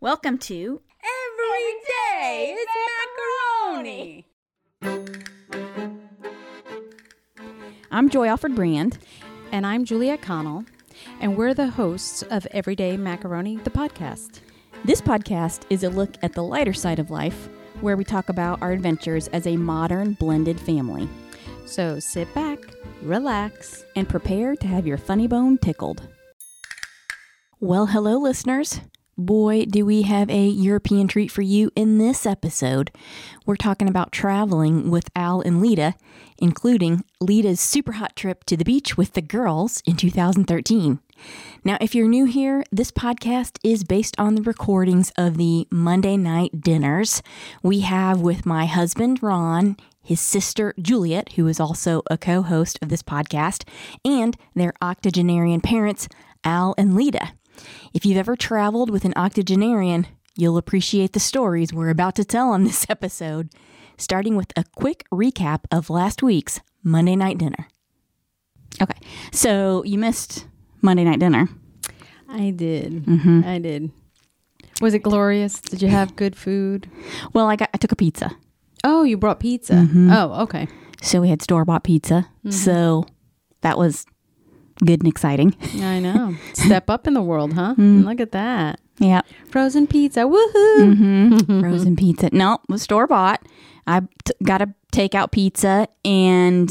Welcome to Every day is macaroni. I'm Joy Alfred Brand. And I'm Juliet Connell, and we're the hosts of Everyday Macaroni, the podcast. This podcast is a look at the lighter side of life, where we talk about our adventures as a modern blended family So sit back, relax. and prepare to have your funny bone tickled. Well, hello, listeners. Boy, do we have a European treat for you in this episode. We're talking about traveling with Al and Lita, including Lita's super hot trip to the beach with the girls in 2013. Now, if you're new here, this podcast is based on the recordings of the Monday night dinners we have with my husband, Ron, his sister, Juliet, who is also a co host of this podcast, and their octogenarian parents, Al and Lita. If you've ever traveled with an octogenarian, you'll appreciate the stories we're about to tell on this episode, starting with a quick recap of last week's Monday night dinner. Okay, so you missed Monday night dinner. I did. Mm-hmm. I did. Was it glorious? Did you have good food? Well, I got I took a pizza, Oh, you brought pizza. Mhm. Oh, okay. so we had store bought pizza. So that was good and exciting. I know. Step up in the world, huh? Mm. Look at that. Yeah, Frozen pizza. Woohoo. hmm frozen pizza. No, was store bought. I t- got a takeout pizza, and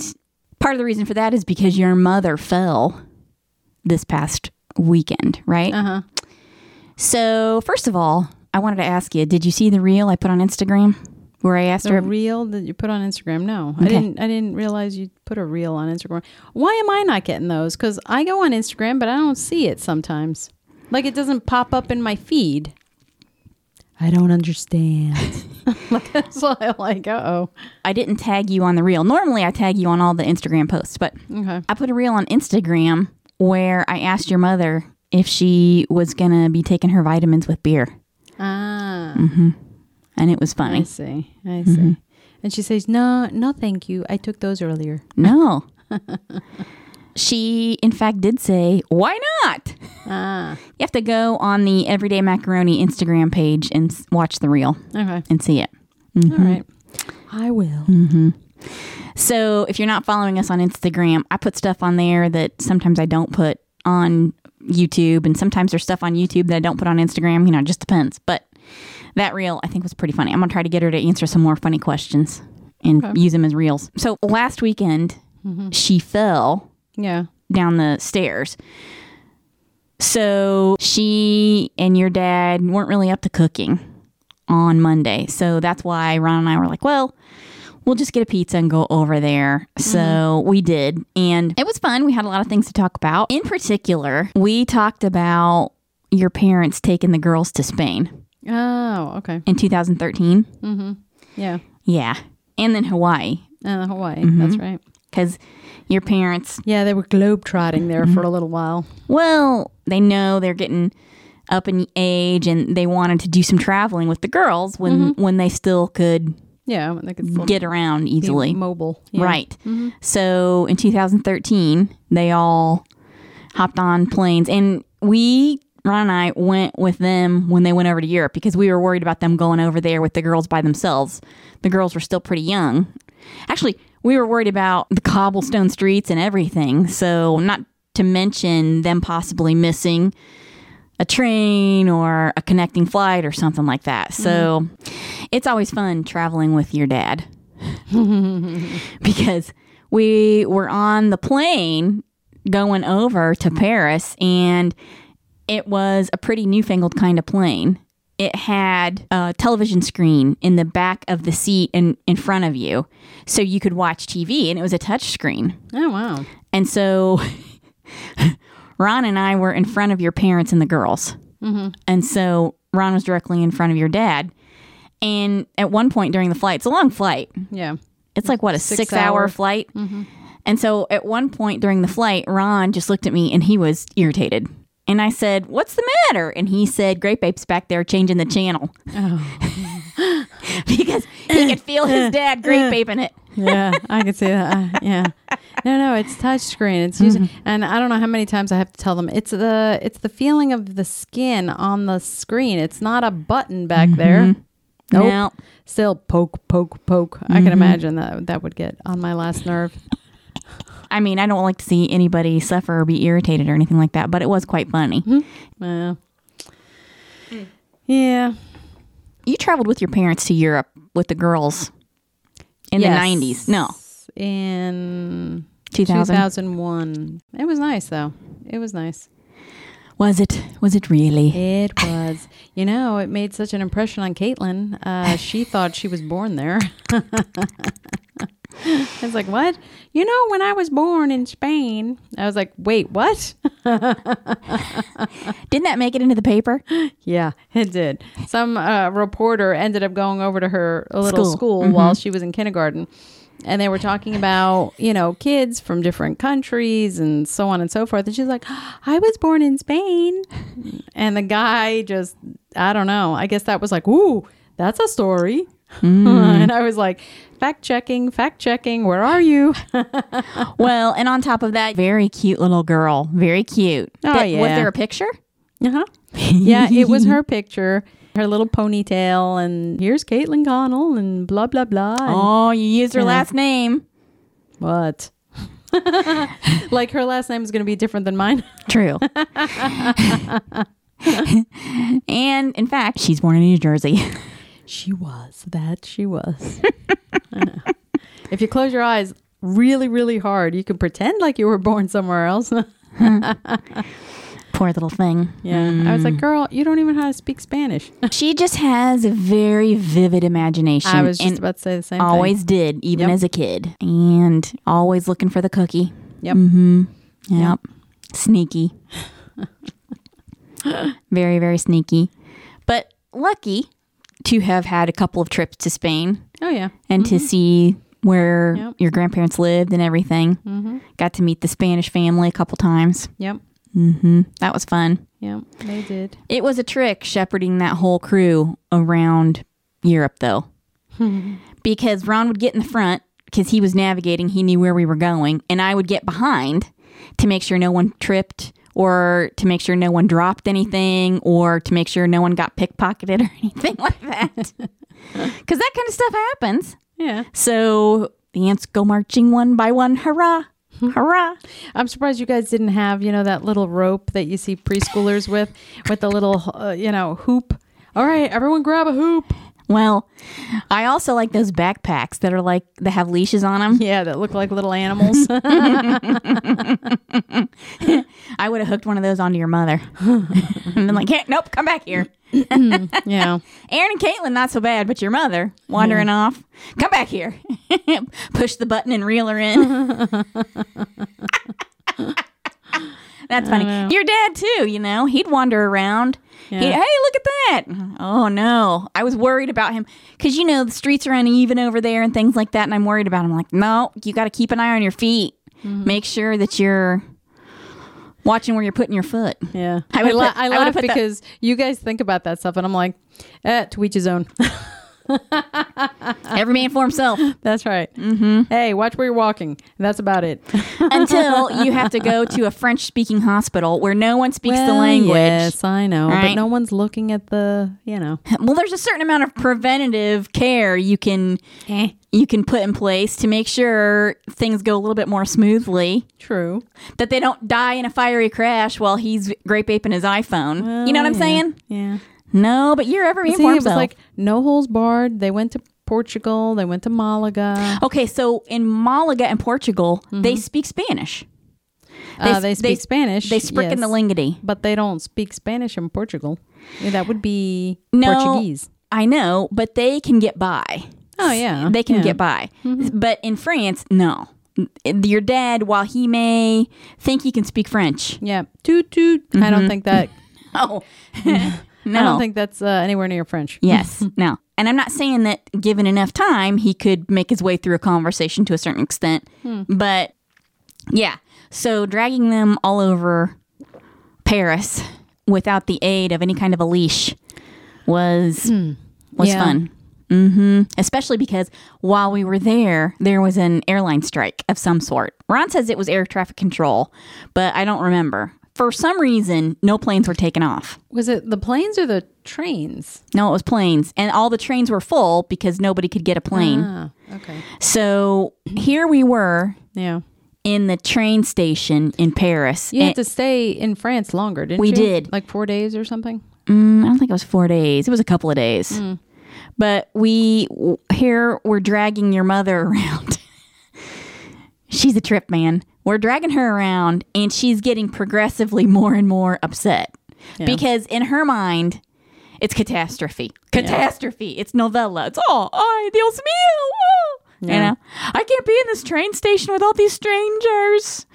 part of the reason for that is because your mother fell this past weekend, right? Uh huh. So, first of all, I wanted to ask you: Did you see the reel I put on Instagram where I asked The her? reel that you put on Instagram? No, I didn't. I didn't realize you put a reel on Instagram. Why am I not getting those? Because I go on Instagram, but I don't see it sometimes. Like it doesn't pop up in my feed. I don't understand. like that's why I'm like, uh oh. I didn't tag you on the reel. Normally, I tag you on all the Instagram posts, but Okay. I put a reel on Instagram where I asked your mother if she was gonna be taking her vitamins with beer, Ah, and it was funny. I see. I mm-hmm. see. And she says, "No, no, thank you. I took those earlier." No. she, in fact, did say, Why not? Ah, You have to go on the Everyday Macaroni Instagram page and s- watch the reel okay. and see it. Mm-hmm. All right. I will. Mm-hmm. So, if you're not following us on Instagram, I put stuff on there that sometimes I don't put on YouTube, and sometimes there's stuff on YouTube that I don't put on Instagram. You know, it just depends. But that reel, I think, was pretty funny. I'm to try to get her to answer some more funny questions and Okay. use them as reels. So, last weekend, mm-hmm. she fell Yeah. down the stairs. So she and your dad weren't really up to cooking on Monday. So that's why Ron and I were like, well, we'll just get a pizza and go over there. So mm-hmm. we did. And it was fun. We had a lot of things to talk about. In particular, we talked about your parents taking the girls to Spain Oh, okay. in 2013. Mm-hmm. Yeah. Yeah. And then Hawaii. Uh, Hawaii. That's right. Because your parents Yeah, they were globetrotting there for a little while. Well, they know they're getting up in age and they wanted to do some traveling with the girls when when they still could Yeah, they could still get around easily. mobile. Yeah. Right. So in 2013, they all hopped on planes and we Ron and I went with them when they went over to Europe because we were worried about them going over there with the girls by themselves. The girls were still pretty young. Actually, we were worried about the cobblestone streets and everything. So, not to mention them possibly missing a train or a connecting flight or something like that. Mm-hmm. So, it's always fun traveling with your dad because we were on the plane going over to Paris and it was a pretty newfangled kind of plane. It had a television screen in the back of the seat in, in front of you. So you could watch TV and it was a touch screen. Oh, wow. And so Ron and I were in front of your parents and the girls. Mm-hmm. And so Ron was directly in front of your dad. And at one point during the flight, it's a long flight. Yeah. It's like what a Six six, hour, hour. flight. And so at one point during the flight, Ron just looked at me and he was irritated. And I said, What's the matter? And he said, Grape Ape's back there changing the channel Oh. because he could feel his uh, dad grape uh, aping it. yeah, I can see that. Uh, yeah. No, no, it's touchscreen. It's using, mm-hmm. and I don't know how many times I have to tell them it's the it's the feeling of the skin on the screen. It's not a button back mm-hmm. there. Nope. Now, Still poke, poke, poke. I can mm-hmm. imagine that that would get on my last nerve. I mean, I don't like to see anybody suffer or be irritated or anything like that, but it was quite funny. Well, yeah. You traveled with your parents to Europe with the girls in Yes. the 90s. No, In 2000. 2001. It was nice though. It was nice. Was it? Was it really? It was. You know, it made such an impression on Caitlin. Uh, she thought she was born there. I was like, what? You know, when I was born in Spain, I was like, wait, what? Didn't that make it into the paper? yeah, it did. Some uh, reporter ended up going over to her little School. school, while she was in kindergarten. And they were talking about, you know, kids from different countries and so on and so forth. And she's like, I was born in Spain. And the guy just, I don't know. I guess that was like, ooh, that's a story. and I was like, fact checking, fact checking. Where are you? well, and on top of that, very cute little girl. Very cute. Oh, That- Was there a picture? Uh-huh. yeah, it was her picture, her little ponytail, and here's Caitlin Connell, and blah blah blah. and Oh, you used her Yeah. last name. What? like her last name is going to be different than mine. True. and in fact, she's born in New Jersey. She was. That she was. If you close your eyes really, really hard, you can pretend like you were born somewhere else. Poor little thing. yeah. I was like, girl, you don't even know how to speak Spanish. She just has a very vivid imagination. I was just about to say the same always did, even Yep. as a kid. And always looking for the cookie. Yep. Mm-hmm. Yep. Sneaky. very, very sneaky. But lucky to have had a couple of trips to Spain. Oh, yeah. and to see where Yep. your grandparents lived and everything. Mm-hmm. Got to meet the Spanish family a couple times. Yep. hmm That was fun. Yep. They did. It was a trick shepherding that whole crew around Europe, though, because Ron would get in the front because he was navigating, he knew where we were going, and I would get behind to make sure no one tripped or to make sure no one dropped anything or to make sure no one got pickpocketed or anything like that. Because that kind of stuff happens. Yeah. So the ants go marching one by one. Hurrah! Hurrah! I'm surprised you guys didn't have, you know, that little rope that you see preschoolers with, with the little, uh, you know, hoop. All right, everyone grab a hoop. Well, I also like those backpacks that are like that have leashes on them. Yeah, that look like little animals. I would have hooked one of those onto your mother and been like, "Here, nope, come back here." yeah. Aaron and Caitlin, not so bad, but your mother wandering off, come back here. Push the button and reel her in. That's funny. know. Your dad too, you know, he'd wander around. He'd, hey, look at that! Oh no, I was worried about him because you know the streets are uneven over there and things like that, and I'm worried about him. Like, no, you got to keep an eye on your feet. Make sure that you're watching where you're putting your foot. Yeah. I I, would la- put- I I laugh put that- because you guys think about that stuff, and I'm like, eh, to each his own. Every man for himself. That's right. Mm-hmm. Hey, watch where you're walking. That's about it. until you have to go to a French speaking hospital where no one speaks the language. Yes, I know. But no one's looking at the, you know. Well, there's a certain amount of preventative care you can Eh. you can put in place to make sure things go a little bit more smoothly. True. That they don't die in a fiery crash while he's grape aping his iPhone. you know what I'm yeah. saying? Yeah. No, but you're ever See, being for it was like no holes barred. They went to Portugal. They went to Malaga. okay, so in Malaga and Portugal, mm-hmm. they speak Spanish. They, uh, they speak they- Spanish. They sprick in the lingity. But they don't speak Spanish in Portugal. Yeah, that would be No, Portuguese. I know, but they can get by. Oh, yeah. They can Yeah. get by. Mm-hmm. But in France, no. Your dad, while he may think he can speak French, Yeah. Toot toot. I don't mm-hmm. think that. oh, no. I don't think that's uh, anywhere near French. yes, no. And I'm not saying that given enough time, he could make his way through a conversation to a certain extent. But yeah, so dragging them all over Paris without the aid of any kind of a leash was was Yeah. fun. Mm-hmm. Especially because while we were there, there was an airline strike of some sort. Ron says it was air traffic control, but I don't remember. For some reason, no planes were taken off. Was it the planes or the trains? No, it was planes. And all the trains were full because nobody could get a plane. Ah, okay. So here we were Yeah. in the train station in Paris. You had to stay in France longer, didn't We you? did. Like four days or something? Mm, I don't think it was four days. It was a couple of days. But we here we're dragging your mother around. she's a trip, man. We're dragging her around, and she's getting progressively more and more upset because in her mind, it's catastrophe. Catastrophe. It's novella. It's oh, ay, Dios mío. Oh. You know, I can't be in this train station with all these strangers.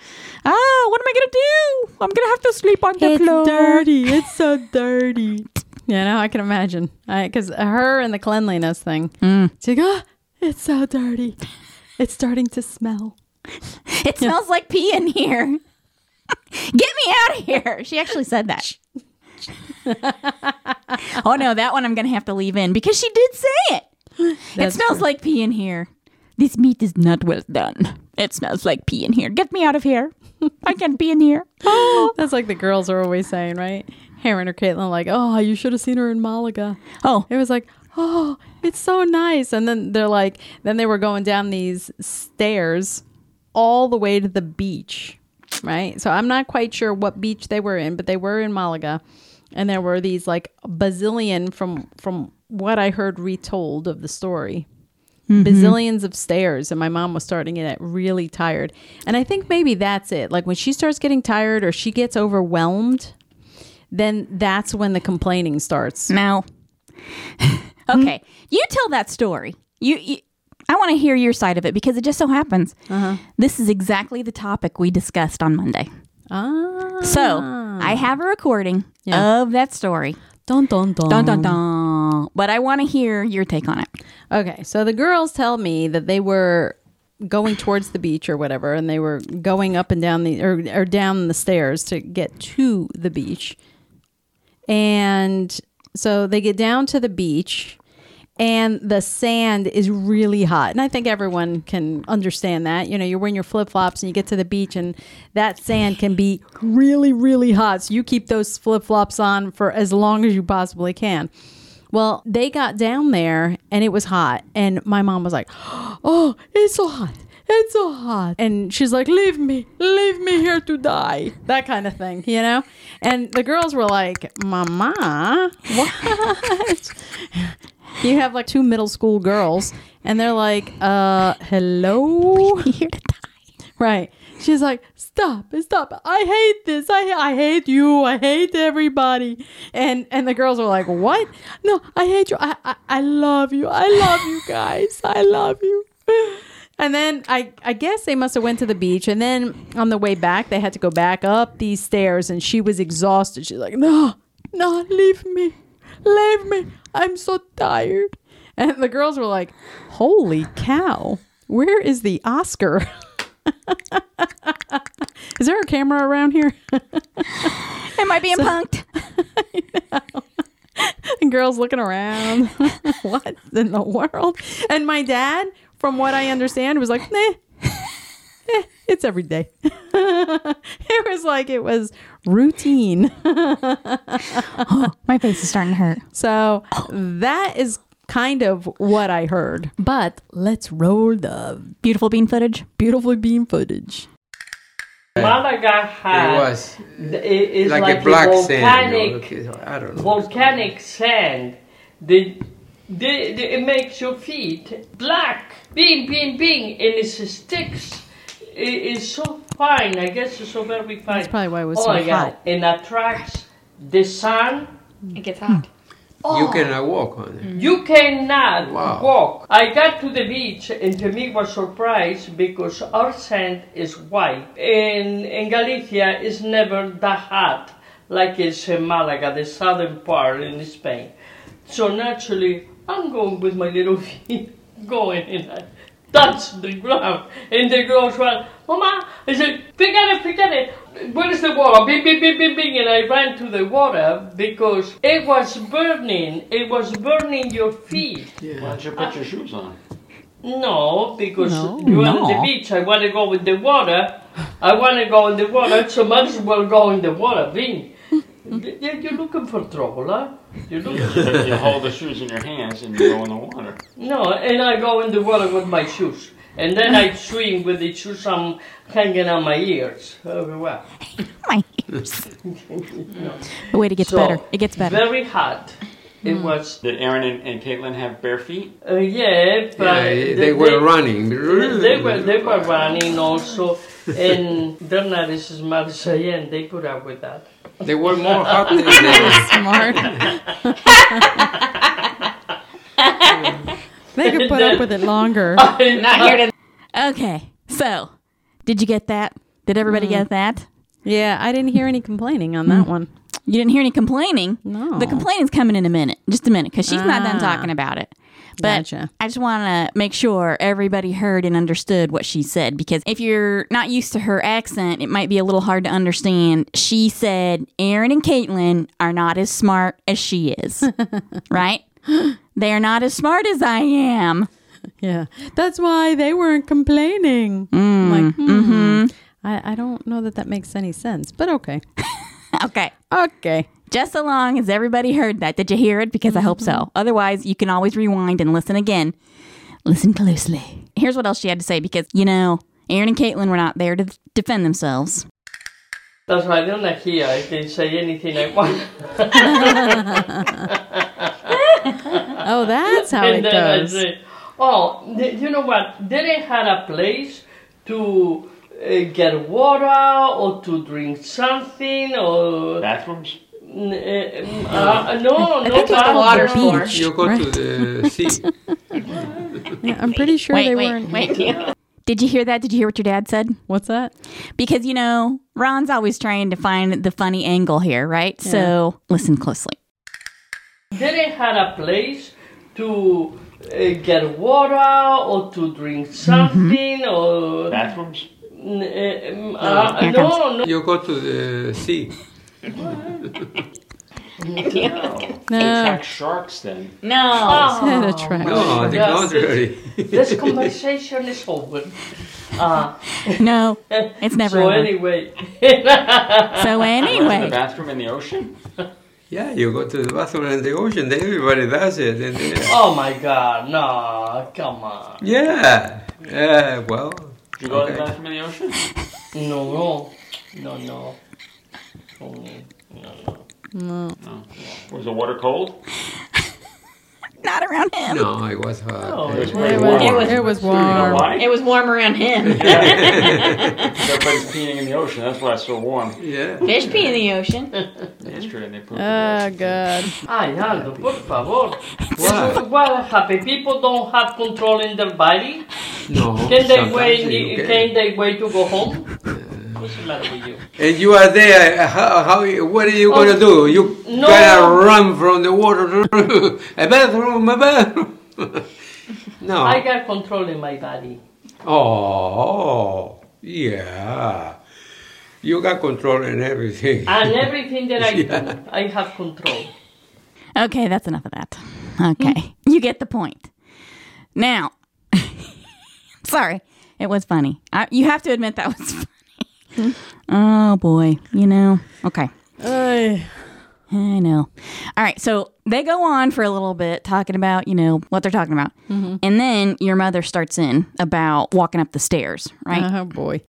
Ah, what am I gonna do? I'm gonna have to sleep on the floor. It's dirty. It's so dirty. you know, I can imagine. Because her and the cleanliness thing. Mm. She's like, oh, it's so dirty. It's starting to smell. It smells like pee in here. Get me out of here. She actually said that. oh no, that one I'm going to have to leave in because she did say it. it smells true. like pee in here. This meat is not well done. It smells like pee in here. Get me out of here. I can't be in here. Oh, That's like the girls are always saying, right? Aaron or Caitlin, like, oh, you should have seen her in Malaga. oh It was like, oh, it's so nice. And then they're like, then they were going down these stairs all the way to the beach, right? So I'm not quite sure what beach they were in, but they were in Malaga. And there were these like bazillion from from what I heard retold of the story. Mm-hmm. Bazillions of stairs, and my mom was starting to get really tired. And I think maybe that's it. Like when she starts getting tired or she gets overwhelmed, then that's when the complaining starts. now. okay, you tell that story. You, you I want to hear your side of it because it just so happens this is exactly the topic we discussed on Monday. Ah. So I have a recording Yeah. of that story. Dun dun dun. Dun dun dun. But I want to hear your take on it. Okay, so the girls tell me that they were going towards the beach or whatever, and they were going up and down the or, or down the stairs to get to the beach. And so they get down to the beach and the sand is really hot. And I think everyone can understand that. You know, you're wearing your flip flops and you get to the beach and that sand can be really, really hot. So you keep those flip flops on for as long as you possibly can. Well, they got down there and it was hot. And my mom was like, Oh, it's so hot. It's so hot. And she's like, Leave me. Leave me here to die. That kind of thing, you know? And the girls were like, Mama, what? You have like two middle school girls and they're like, Uh, hello? Here to die. Right. She's like, stop, stop. I hate this. I I hate you. I hate everybody. And and the girls are like, what? No, I hate you. I I, I love you. I love you guys. I love you. And then I I guess they must have went to the beach. And then on the way back, they had to go back up these stairs. And she was exhausted. She's like, no, no, leave me, leave me. I'm so tired. And the girls were like, holy cow, where is the Oscar? Is there a camera around here? Am I being punked? and girls looking around. what in the world? And my dad, from what I understand, was like, nah, eh, it's every day. it was like it was routine. My face is starting to hurt. So that is kind of what I heard. But let's roll the Beautiful bean footage. beautiful beam footage. Malaga had It was it is like, like, a black a sand. you know, volcanic I don't know. volcanic sand. The, the, the, it makes your feet black. Bing, bing, bing, and it sticks. It is so fine. I guess it's so very fine. That's probably why it was oh so my God. hot. And attracts the sun. It gets hot. Hmm. Oh. You cannot walk on it. Hmm. You cannot Wow. walk. I got to the beach and to me was surprised because our sand is white. And in Galicia is never that hot like it's in Malaga, the southern part in Spain. So naturally, I'm going with my little feet going in that. Touch the ground. And the girls went, Mama, I said, forget it, forget it. Where is the water? Bing, bing, bing, bing, bing. And I ran to the water because it was burning. It was burning your feet. Why don't you put your shoes on? No, because No. you're on the beach. I want to go in the water. I want to go in the water, so might as well go in the water. Bing. You- You're looking for trouble, huh? You're looking. you hold the shoes in your hands and you go in the water. No, and I go in the water with my shoes. And then I swim with the shoes um, hanging on my ears. Oh, well. My ears. But wait, it gets So, better. It gets better. Very hot. It was, Did Aaron and, and Caitlin have bare feet? uh, yeah, but Yeah, they were running. They were they were running also, and they're not as smart as I am. They put up with that. They were more hot than they Smart. they could put up with it longer. Not here uh, to. Okay, so did you get that? Did everybody mm. get that? Yeah, I didn't hear any complaining on that mm. one. You didn't hear any complaining. No. The complaining's coming in a minute, just a minute, because she's not done Ah. talking about it. But Gotcha. I just want to make sure everybody heard and understood what she said, because if you're not used to her accent, it might be a little hard to understand. She said Aaron and Caitlin are not as smart as she is, right? They are not as smart as I am. Yeah, that's why they weren't complaining. I'm like, hmm. I, I don't know that that makes any sense, but okay. Okay. Okay. Just so long as everybody heard that. Did you hear it? Because I hope so. Otherwise, you can always rewind and listen again. Listen closely. Here's what else she had to say because, you know, Aaron and Caitlin were not there to defend themselves. That's why they're not here. I can say anything I want. Oh, that's how it and then I goes. say, oh, th- you know what? They didn't have a place to uh, get water or to drink something or Bathrooms? N- uh, uh, no, no think it's the water bathroom. store. You go to the sea. Yeah, I'm pretty sure they weren't. wait. Did you hear that? Did you hear what your dad said? What's that? Because, you know, Ron's always trying to find the funny angle here, right? Yeah. So listen closely. They didn't have a place to uh, get water or to drink something or Bathrooms? N- uh, uh, no, no. You go to the sea. They attract sharks then. No. Head attract. No, the Yes. contrary. This conversation is over. Uh, No. It's never so over. anyway, So The anyway. bathroom in the ocean? Yeah, you go to the bathroom in the ocean. Everybody does it. And then, oh my God, no, come on, yeah. Yeah, well. Did you go to the Okay. bathroom in the ocean? no, no, no, no, Mm, no, no. No. No. Was the water cold? Not around him. No, it was hot. Oh, It was it very It warm. was, it was You know warm. why? It was warm around him. Everybody's peeing in the ocean. That's why it's so warm. Yeah. Fish pee in the ocean. That's true. And they poop. Oh, God. Ay, Aldo, por favor. What? what happened? People don't have control in their body. No. Can they wait? you can. Can they wait to go home? And uh, you are there. Uh, how? how what are you Oh, gonna do? You no. gotta run from the water. a bathroom, a bathroom. no. I got control in my body. Oh, yeah. You got control in everything. And everything that I Yeah. do, I have control. Okay, that's enough of that. Hmm? Okay, you get the point. Now, sorry, it was funny. I, you have to admit that was funny. Hmm. oh boy, you know. Okay, Ay. I know. All right, so they go on for a little bit talking about, you know, what they're talking about. Mm-hmm. And then your mother starts in about walking up the stairs, right? Oh, boy.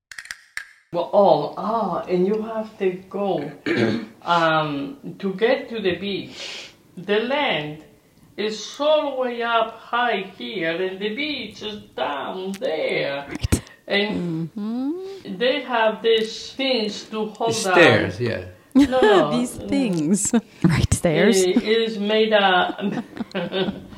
Well, oh, oh, and you have to go um, to get to the beach. The land is all the way up high here, and the beach is down there. And mm-hmm. They have these things to hold on. Stairs, down. yeah. No, no, These things. Right. stairs. It is made out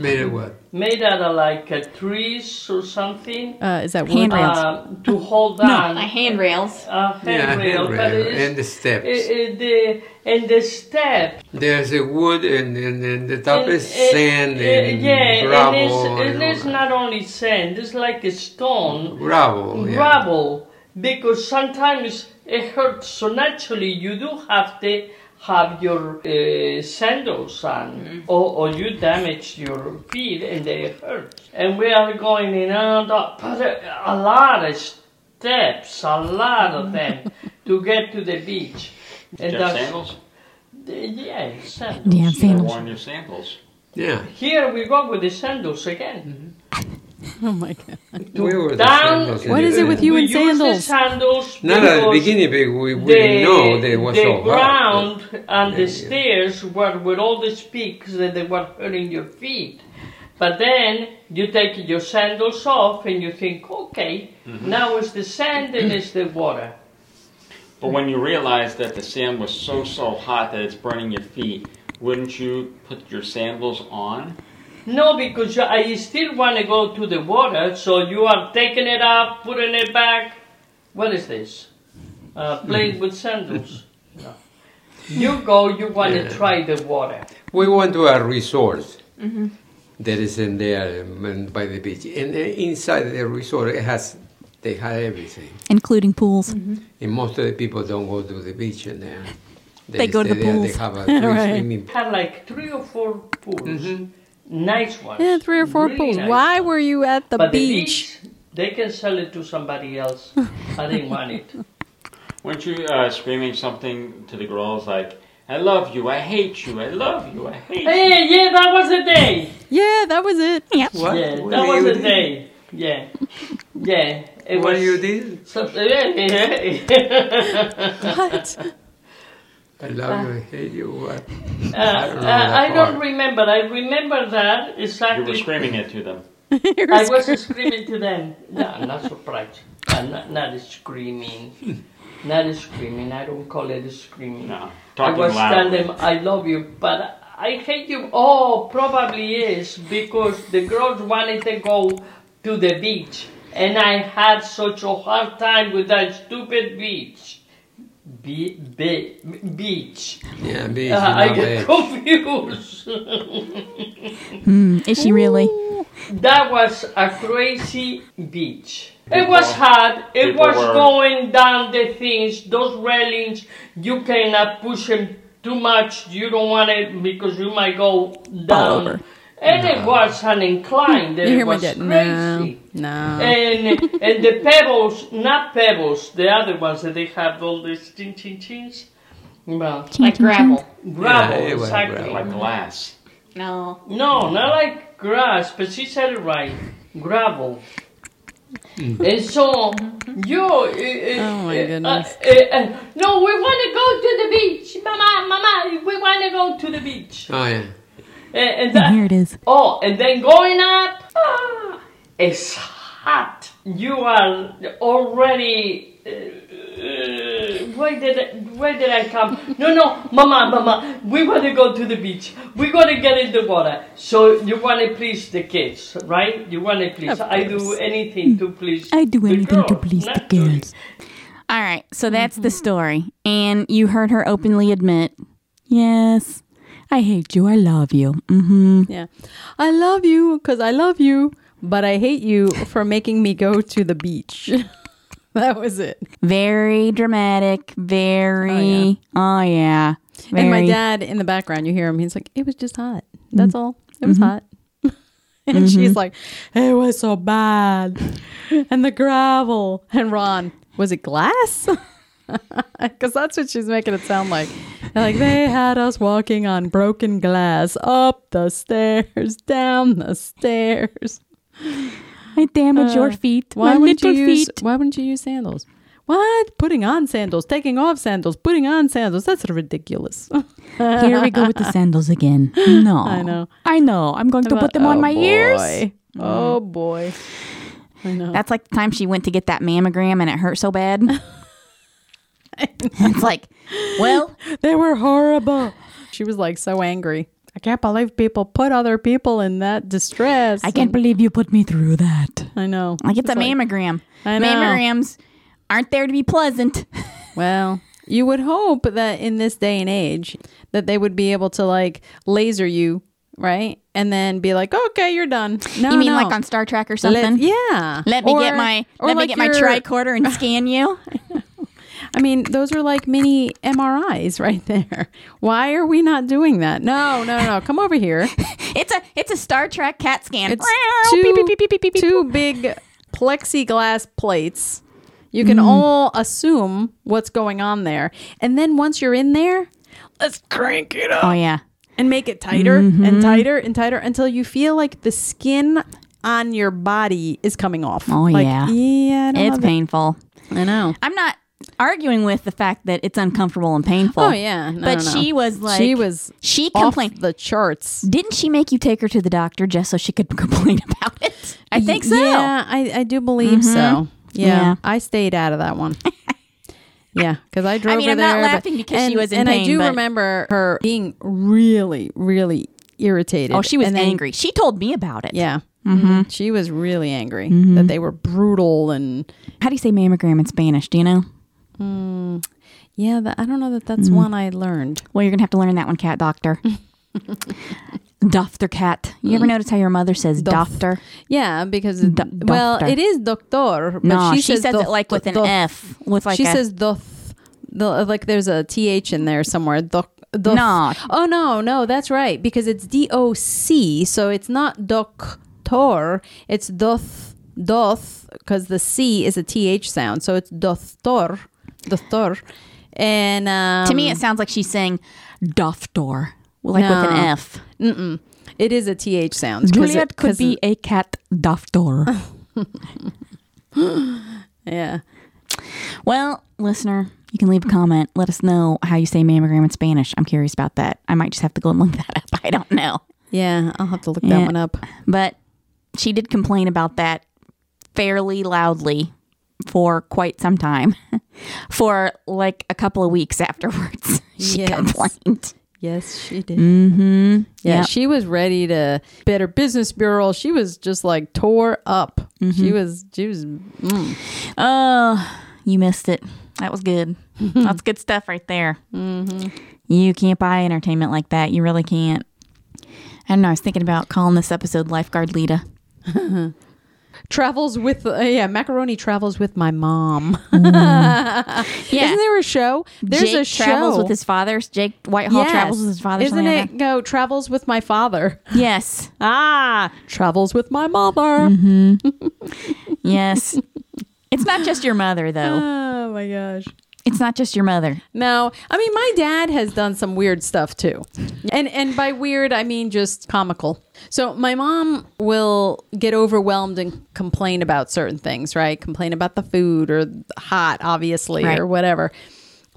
Made it what? made out of like uh, trees or something Uh, is that wood? Handrails. uh, to hold on. handrails. a Yeah, handrail, but handrail, and the steps. it- it- the and the step There's a wood, and, and, and the top And- is and- sand uh, and yeah, gravel. and it's, and and all it's not only sand. It's like a stone, gravel. Yeah. gravel, because sometimes it hurts. So naturally, you do have to have your uh, sandals on, mm-hmm. or, or you damage your feet and they hurt. And we are going in and out, but a, a lot of steps, a lot of mm-hmm. them, to get to the beach. Do And you have that's sandals? yeah, sandals. Do you You worn your sandals. Yeah. Here we go with the sandals again. Mm-hmm. oh my god! We were the down- sandals in What the- is it with you we and use sandals? the sandals Not at the beginning, but we, we the, didn't know they it was the so hard. ground and Yeah, the yeah. stairs were with all these peaks that they were hurting your feet. But then you take your sandals off and you think, okay, Mm-hmm. now it's the sand and it's the water. But when you realize that the sand was so so hot that it's burning your feet, wouldn't you put your sandals on? No, because you- I still want to go to the water, so you are taking it up, putting it back. What is this? Uh, playing with sandals. No. You go, you want to Yeah. try the water. We went to a resort that is in there um, by the beach. And uh, inside the resort, it has, they have everything. Including pools. And most of the people don't go to the beach in there. They go to stay there, pools. They have a three Right. swimming Had like three or four pools, nice ones. Yeah, three or four really pools. nice Why ones. were you at the but beach? the beach, they can sell it to somebody else. I didn't want it. Weren't you uh, screaming something to the girls like, I love you, I hate you, I love you, I hate you? Hey, yeah, that was the day. Yeah, that was it. Yeah. What? Yeah, What that was the do? day. Yeah, yeah. It What was. you did? So, What? I love you, I hate you. What? Uh, I don't uh, I don't remember. I remember that exactly. You were screaming it to them. I was screaming to them. No, I'm not surprised. I'm not, not screaming. Not screaming. I don't call it screaming. No, talking I talking was telling them I love you, but I hate you. Oh, probably is because the girls wanted to go to the beach, and I had such a hard time with that stupid beach. Be- be- beach. Yeah, beach. Uh, I bad. get confused. Hmm, is she really? that was a crazy beach. It was hard. It was were- going down the things. Those railings, you cannot push them too much. You don't want it because you might go down. Over. And it was an incline. That You it hear my was dad? crazy. No, no. And and the pebbles, not pebbles, the other ones that they have all these chin chin chins. Well, Like gravel. gravel, Yeah, exactly. gravel. Like glass. No. No, not like grass, but she said it right. Gravel. And so you. Uh, Oh my goodness. Uh, uh, uh, no, we want to go to the beach, Mama. Mama, we want to go to the beach. Oh, yeah. And And that, here it is. oh, and then going up, ah, it's hot. You are already. Uh, uh, where did I, where did I come? No, no, Mama, Mama, we want to go to the beach. We want to get in the water. So you want to please the kids, right? You want to please. I do anything to please. I do the anything to please the girls. All right, so that's the story. And you heard her openly admit, yes, I hate you. I love you. Mm-hmm. Yeah. I love you because I love you, but I hate you for making me go to the beach. that was it. Very dramatic. Very. Oh, yeah. Oh, and my dad in the background, you hear him. He's like, "It was just hot. That's mm-hmm. all. It was mm-hmm. hot." and she's mm-hmm. like, "It was so bad." and the gravel. And Ron, was it glass? Because that's what she's making it sound like. Like they had us walking on broken glass up the stairs, down the stairs. I damage your Uh, feet. Why wouldn't you use? feet. Why wouldn't you use sandals? What? Putting on sandals, taking off sandals, putting on sandals. That's ridiculous. Here we go with the sandals again. No. I know. I know. I'm going to put them on Oh, my ears. boy. Oh boy. I know. That's like the time she went to get that mammogram and it hurt so bad. it's like, well, they were horrible. She was like so angry. I can't believe people put other people in that distress. I can't believe you put me through that. I know. Like it's a like- mammogram. I know. Mammograms aren't there to be pleasant. Well, you would hope that in this day and age that they would be able to like laser you, right? And then be like, "Okay, you're done." No, you mean no. like on Star Trek or Let- something? yeah. Let me get my let me like get my your- tricorder and scan you. I mean, those are like mini MRIs right there. Why are we not doing that? No, no, no. Come over here. It's a it's a Star Trek CAT scan. It's two, two big plexiglass plates. You can Mm. all assume what's going on there. And then once you're in there, let's crank it up Oh yeah. and make it tighter Mm-hmm. and tighter and tighter until you feel like the skin on your body is coming off. Oh, Like, yeah. Yeah, I don't It's love it. painful. I know. I'm not arguing with the fact that it's uncomfortable and painful. Oh yeah. No, but no, no. she was like she was she off complained. the charts. Didn't she make you take her to the doctor just so she could complain about it? I think so. Yeah, I, I do believe so. Yeah, Yeah. I stayed out of that one. yeah, because I drove mean, her I'm not there, laughing because she and, was in pain. and I do but- remember her being really, really irritated. Oh, she was And then- angry. She told me about it. Yeah, Mm-hmm. Mhm. she was really angry that they were brutal and How do you say mammogram in Spanish? Do you know? Yeah. That, I don't know that that's Mm. one I learned. Well, you're gonna have to learn that one, cat doctor. Doctor cat. You ever notice how your mother says Dof- doctor? Yeah, because Do- well, doctor. it is doctor. But No, she, says says doc- it like with an doc- F, with like she a, says doth. The, like there's a th in there somewhere. Doc, doth. No. Oh no, no, that's right because it's D O C, so it's not doctor. It's doth doth because the C is a th sound, so it's dothtor, dothtor. And um, to me, it sounds like she's saying doctor, like with an F. mm-mm. it is a th sound. Juliet it- could be a cat doctor. yeah. well, listener, you can leave a comment. Let us know how you say mammogram in Spanish. I'm curious about that. I might just have to go and look that up. I don't know. Yeah, I'll have to look that one up. But she did complain about that fairly loudly for quite some time. for like a couple of weeks afterwards. She Yes. complained. Yes, she did. Mm-hmm. Yeah, Yep. she was ready to better business bureau. She was just like tore up. She Mm-hmm. was she was mm. Oh, you missed it. That was good. That's good stuff right there. Mm-hmm. You can't buy entertainment like that. You really can't. I don't know. I was thinking about calling this episode Lifeguard Lita. Travels with uh, yeah, macaroni travels with my mom. Yeah. Isn't there a show? There's Jake a show travels with his father. Jake Whitehall Yes. travels with his father. Isn't it like go travels with my father? Yes. Ah, travels with my mother. Yes. it's not just your mother, though. Oh my gosh. It's not just your mother. No, I mean my dad has done some weird stuff too, and and by weird I mean just comical. So my mom will get overwhelmed and complain about certain things, right? Complain about the food or hot, obviously, Right. or whatever.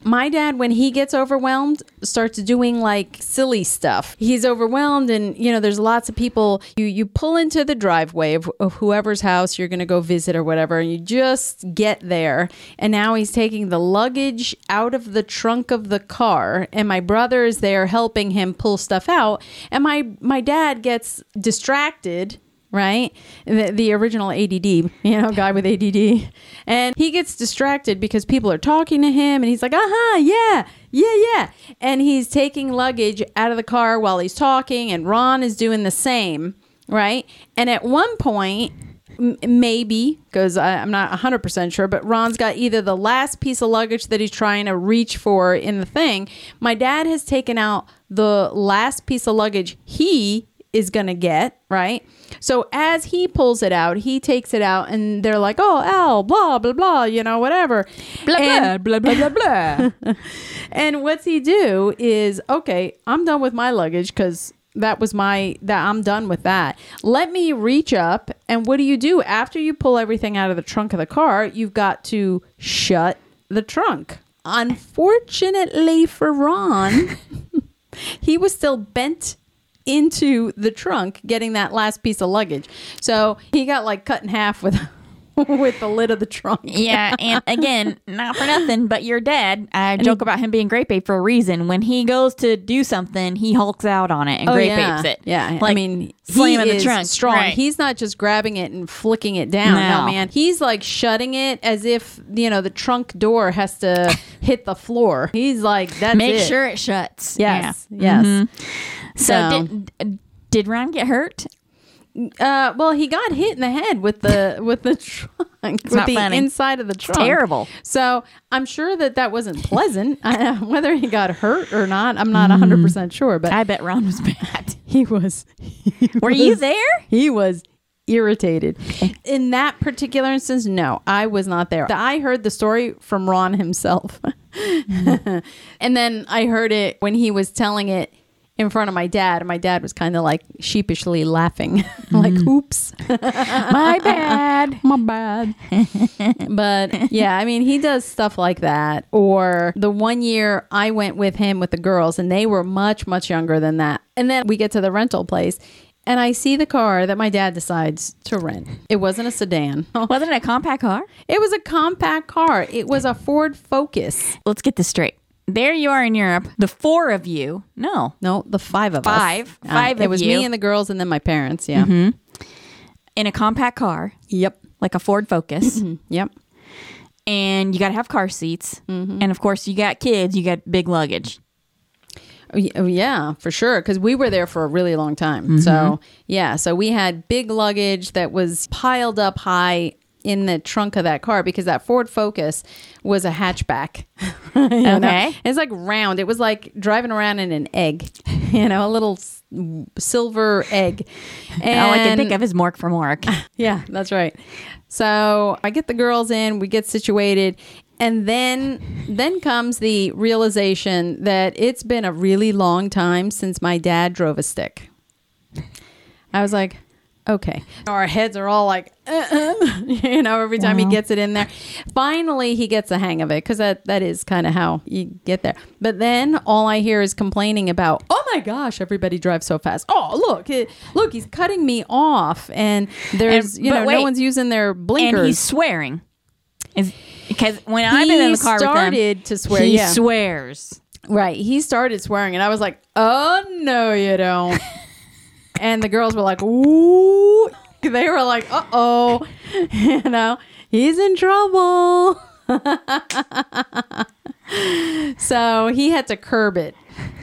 My dad, when he gets overwhelmed, starts doing like silly stuff. He's overwhelmed, and you know, there's lots of people. You you pull into the driveway of, of whoever's house you're going to go visit or whatever, and you just get there, and now he's taking the luggage out of the trunk of the car, and my brother is there helping him pull stuff out, and my my dad gets distracted right? The, the original ADD, you know, guy with ADD. And he gets distracted because people are talking to him and he's like, uh huh, yeah, yeah, yeah. And he's taking luggage out of the car while he's talking, and Ron is doing the same, right? And at one point, maybe because I'm not 100% sure, but Ron's got either the last piece of luggage that he's trying to reach for in the thing. My dad has taken out the last piece of luggage he is going to get, right? So as he pulls it out, he takes it out and they're like, oh, Al, blah, blah, blah, you know, whatever. Blah, And- blah, blah, blah, blah, blah. and what's he do is, okay, I'm done with my luggage because that was my that I'm done with that. Let me reach up and what do you do after you pull everything out of the trunk of the car? You've got to shut the trunk. Unfortunately for Ron, he was still bent into the trunk getting that last piece of luggage. So he got like cut in half with with the lid of the trunk. Yeah, and again, not for nothing, but your dad. I joke about him being grape ape for a reason. When he goes to do something, he hulks out on it and oh, grape Oh, yeah. apes it. Yeah, like I mean, slam he in the trunk. strong. Right. He's not just grabbing it and flicking it down. No. No. man, he's like shutting it as if you know the trunk door has to hit the floor. He's like, that's make it. sure it shuts. Yes, Yeah. yes. Mm-hmm. So, So- did did Ron get hurt? Uh, well, he got hit in the head with the with the trunk, with not the funny. inside of the trunk. terrible. So I'm sure that that wasn't pleasant. I, whether he got hurt or not, I'm not 100 percent sure. But I bet Ron was bad. he was. he Were you there? He was irritated. In that particular instance, no, I was not there. I heard the story from Ron himself. and then I heard it when he was telling it in front of my dad. And my dad was kind of like sheepishly laughing, like, mm-hmm. oops, My bad. my bad. but yeah, I mean, he does stuff like that. Or the one year I went with him with the girls, and they were much, much younger than that. And then we get to the rental place. And I see the car that my dad decides to rent. It wasn't a sedan. Wasn't it a compact car? It was a compact car. It was a Ford Focus. Let's get this straight. There you are in Europe. The four of you. No, No, the five of Five. us. Uh, Five it was you. me and the girls, and then my parents. Yeah. Mm-hmm. in a compact car, Yep. like a Ford Focus, mm-hmm. Yep. and you got to have car seats. Mm-hmm. And of course, you got kids. You got big luggage. Oh, oh, yeah, for sure. Because we were there for a really long time. So, yeah. So we had big luggage that was piled up high in the trunk of that car because that Ford Focus was a hatchback. You know? Okay. It's like round. It was like driving around in an egg, you know, a little silver egg. And All I can think of is Mork from Ork. yeah, that's right. So I get the girls in, we get situated, and then then comes the realization that it's been a really long time since my dad drove a stick. I was like, okay. Our heads are all like, uh-uh, you know, every time he gets it in there. Finally, he gets the hang of it because that, that is kind of how you get there. But then all I hear is complaining about, oh my gosh, everybody drives so fast. Oh, look, it, look, he's cutting me off. And there's, And- you know, wait. no one's using their blinkers. and he's swearing. Because when I've been in the car with started him, to swear, he yeah. swears. Right. He started swearing, and I was like, "Oh no, you don't." and the girls were like, "Ooh." They were like, "Uh oh," you know, he's in trouble. so he had to curb it,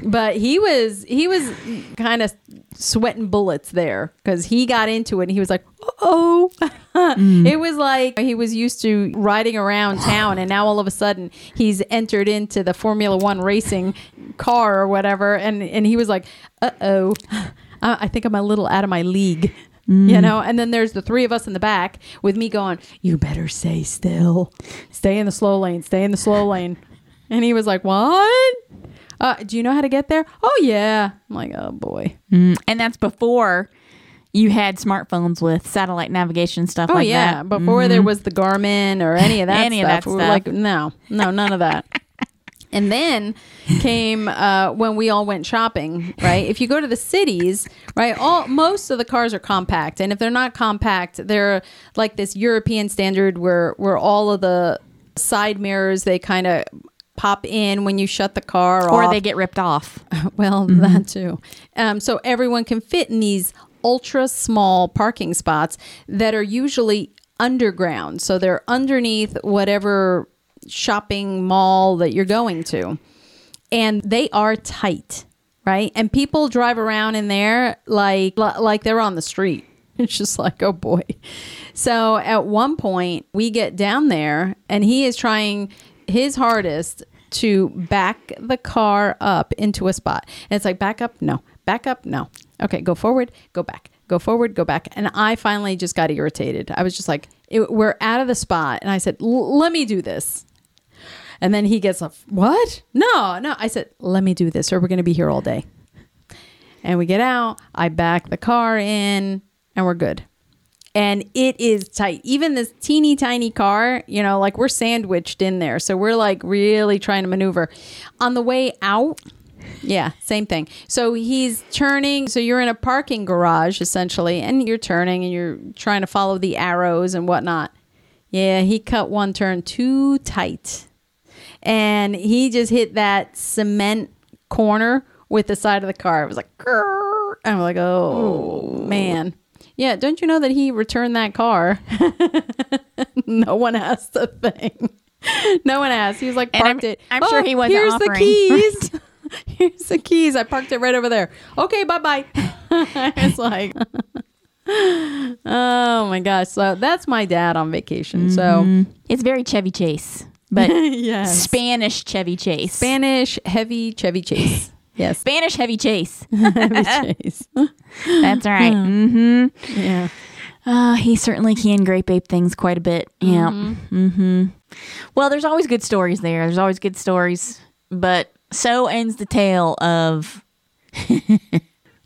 but he was he was kind of sweating bullets there because he got into it and he was like, uh "Oh." It was like he was used to riding around town, and now all of a sudden he's entered into the Formula One racing car or whatever, and and he was like, "Uh oh, I I think I'm a little out of my league." Mm. You know, and then there's the three of us in the back with me going, "You better stay still, stay in the slow lane, stay in the slow lane." And he was like, "What? Uh, do you know how to get there?" "Oh yeah." I'm like, "Oh boy." Mm. And that's before you had smartphones with satellite navigation stuff Oh like yeah, that. before there mm-hmm. was the Garmin or any of that Any of stuff. that we were stuff. like, no, no, none of that. and then came uh, when we all went shopping. Right, if you go to the cities, right, all most of the cars are compact, and if they're not compact, they're like this European standard where where all of the side mirrors they kind of pop in when you shut the car Or off. they get ripped off. Well, that too. Um, so everyone can fit in these ultra small parking spots that are usually underground. So they're underneath whatever shopping mall that you're going to. And they are tight, right? And people drive around in there like like they're on the street. It's just like, oh boy. So at one point, we get down there and he is trying his hardest to back the car up into a spot. And it's like, back up? No. Back up? No. Okay, go forward, go back. Go forward, go back. And I finally just got irritated. I was just like, it, we're out of the spot. And I said, let me do this. And then he gets up, what? No, no. I said, let me do this or we're going to be here all day. And we get out. I back the car in and we're good. And it is tight. Even this teeny tiny car, you know, like we're sandwiched in there. So we're like really trying to maneuver. On the way out, yeah, same thing. So he's turning. So you're in a parking garage essentially, and you're turning and you're trying to follow the arrows and whatnot. Yeah, he cut one turn too tight. And he just hit that cement corner with the side of the car. It was like, "Grrr." I'm like, oh, man. Yeah, don't you know that he returned that car? no one asked a thing. No one asked. He was like, And I'm- parked it. I'm sure he oh, wasn't Here's offering. the keys. Here's the keys. I parked it right over there. Okay, bye bye. it's like, oh my gosh. So that's my dad on vacation. So, mm-hmm. It's very Chevy Chase, but yes. Spanish Chevy Chase. Spanish heavy Chevy Chase. Yes. Spanish Heavy Chase. Chevy Chase. That's right. mm-hmm. Yeah. Uh, he certainly can grape ape things quite a bit. Yeah. Mm-hmm. Well, there's always good stories there. There's always good stories, but so ends the tale of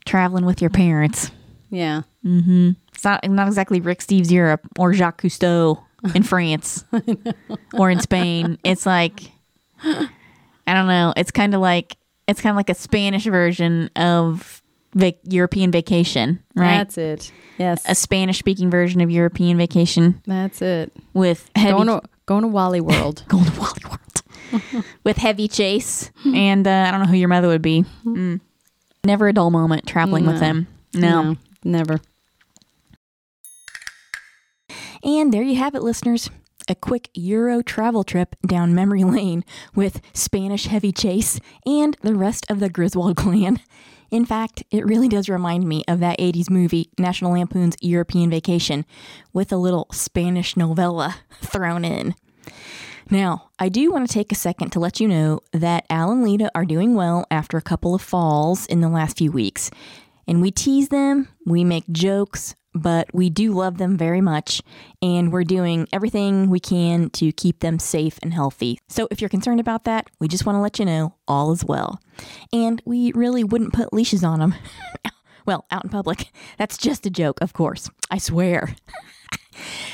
traveling with your parents. Yeah. Mm-hmm. It's not not exactly Rick Steves Europe or Jacques Cousteau in France or in Spain. It's like I don't know. It's kind of like it's kind of like a Spanish version of vac- European vacation, right? That's it. Yes. a Spanish speaking version of European vacation That's it. with heavy Going to, going to Wally World. going to Wally World with heavy chase and uh, I don't know who your mother would be. Mm. Never a dull moment traveling with No. them. No. never. And there you have it, listeners. A quick Euro travel trip down memory lane with Spanish heavy chase and the rest of the Griswold clan. In fact, it really does remind me of that 80s movie, National Lampoon's European Vacation, with a little Spanish novella thrown in. Now, I do want to take a second to let you know that Al and Lita are doing well after a couple of falls in the last few weeks. And we tease them, we make jokes, but we do love them very much, and we're doing everything we can to keep them safe and healthy. So if you're concerned about that, we just want to let you know all is well. And we really wouldn't put leashes on them. well, out in public. That's just a joke, of course. I swear.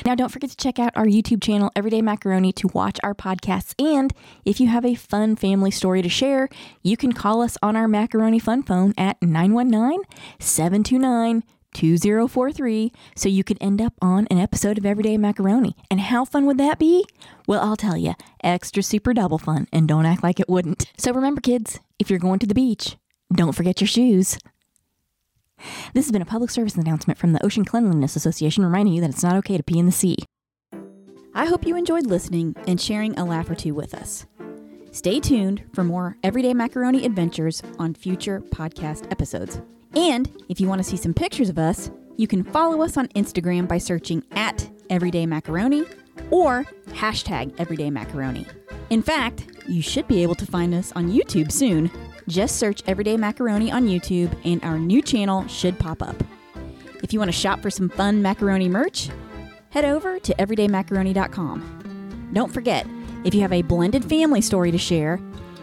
Now, don't forget to check out our YouTube channel, Everyday Macaroni, to watch our podcasts. And if you have a fun family story to share, you can call us on our Macaroni Fun phone at 919 729 2043 so you could end up on an episode of Everyday Macaroni. And how fun would that be? Well, I'll tell you, extra super double fun, and don't act like it wouldn't. So remember, kids, if you're going to the beach, don't forget your shoes. This has been a public service announcement from the Ocean Cleanliness Association reminding you that it's not okay to pee in the sea. I hope you enjoyed listening and sharing a laugh or two with us. Stay tuned for more Everyday Macaroni adventures on future podcast episodes. And if you want to see some pictures of us, you can follow us on Instagram by searching at Everyday Macaroni or hashtag Everyday Macaroni. In fact, you should be able to find us on YouTube soon. Just search Everyday Macaroni on YouTube and our new channel should pop up. If you want to shop for some fun macaroni merch, head over to everydaymacaroni.com. Don't forget, if you have a blended family story to share,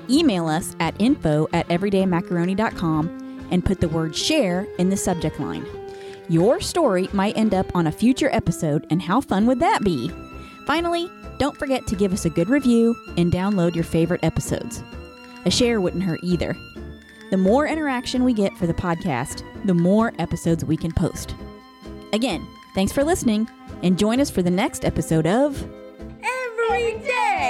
email us at info at everydaymacaroni.com and put the word share in the subject line. Your story might end up on a future episode, and how fun would that be? Finally, don't forget to give us a good review and download your favorite episodes. A share wouldn't hurt either. The more interaction we get for the podcast, the more episodes we can post. Again, thanks for listening, and join us for the next episode of Every day.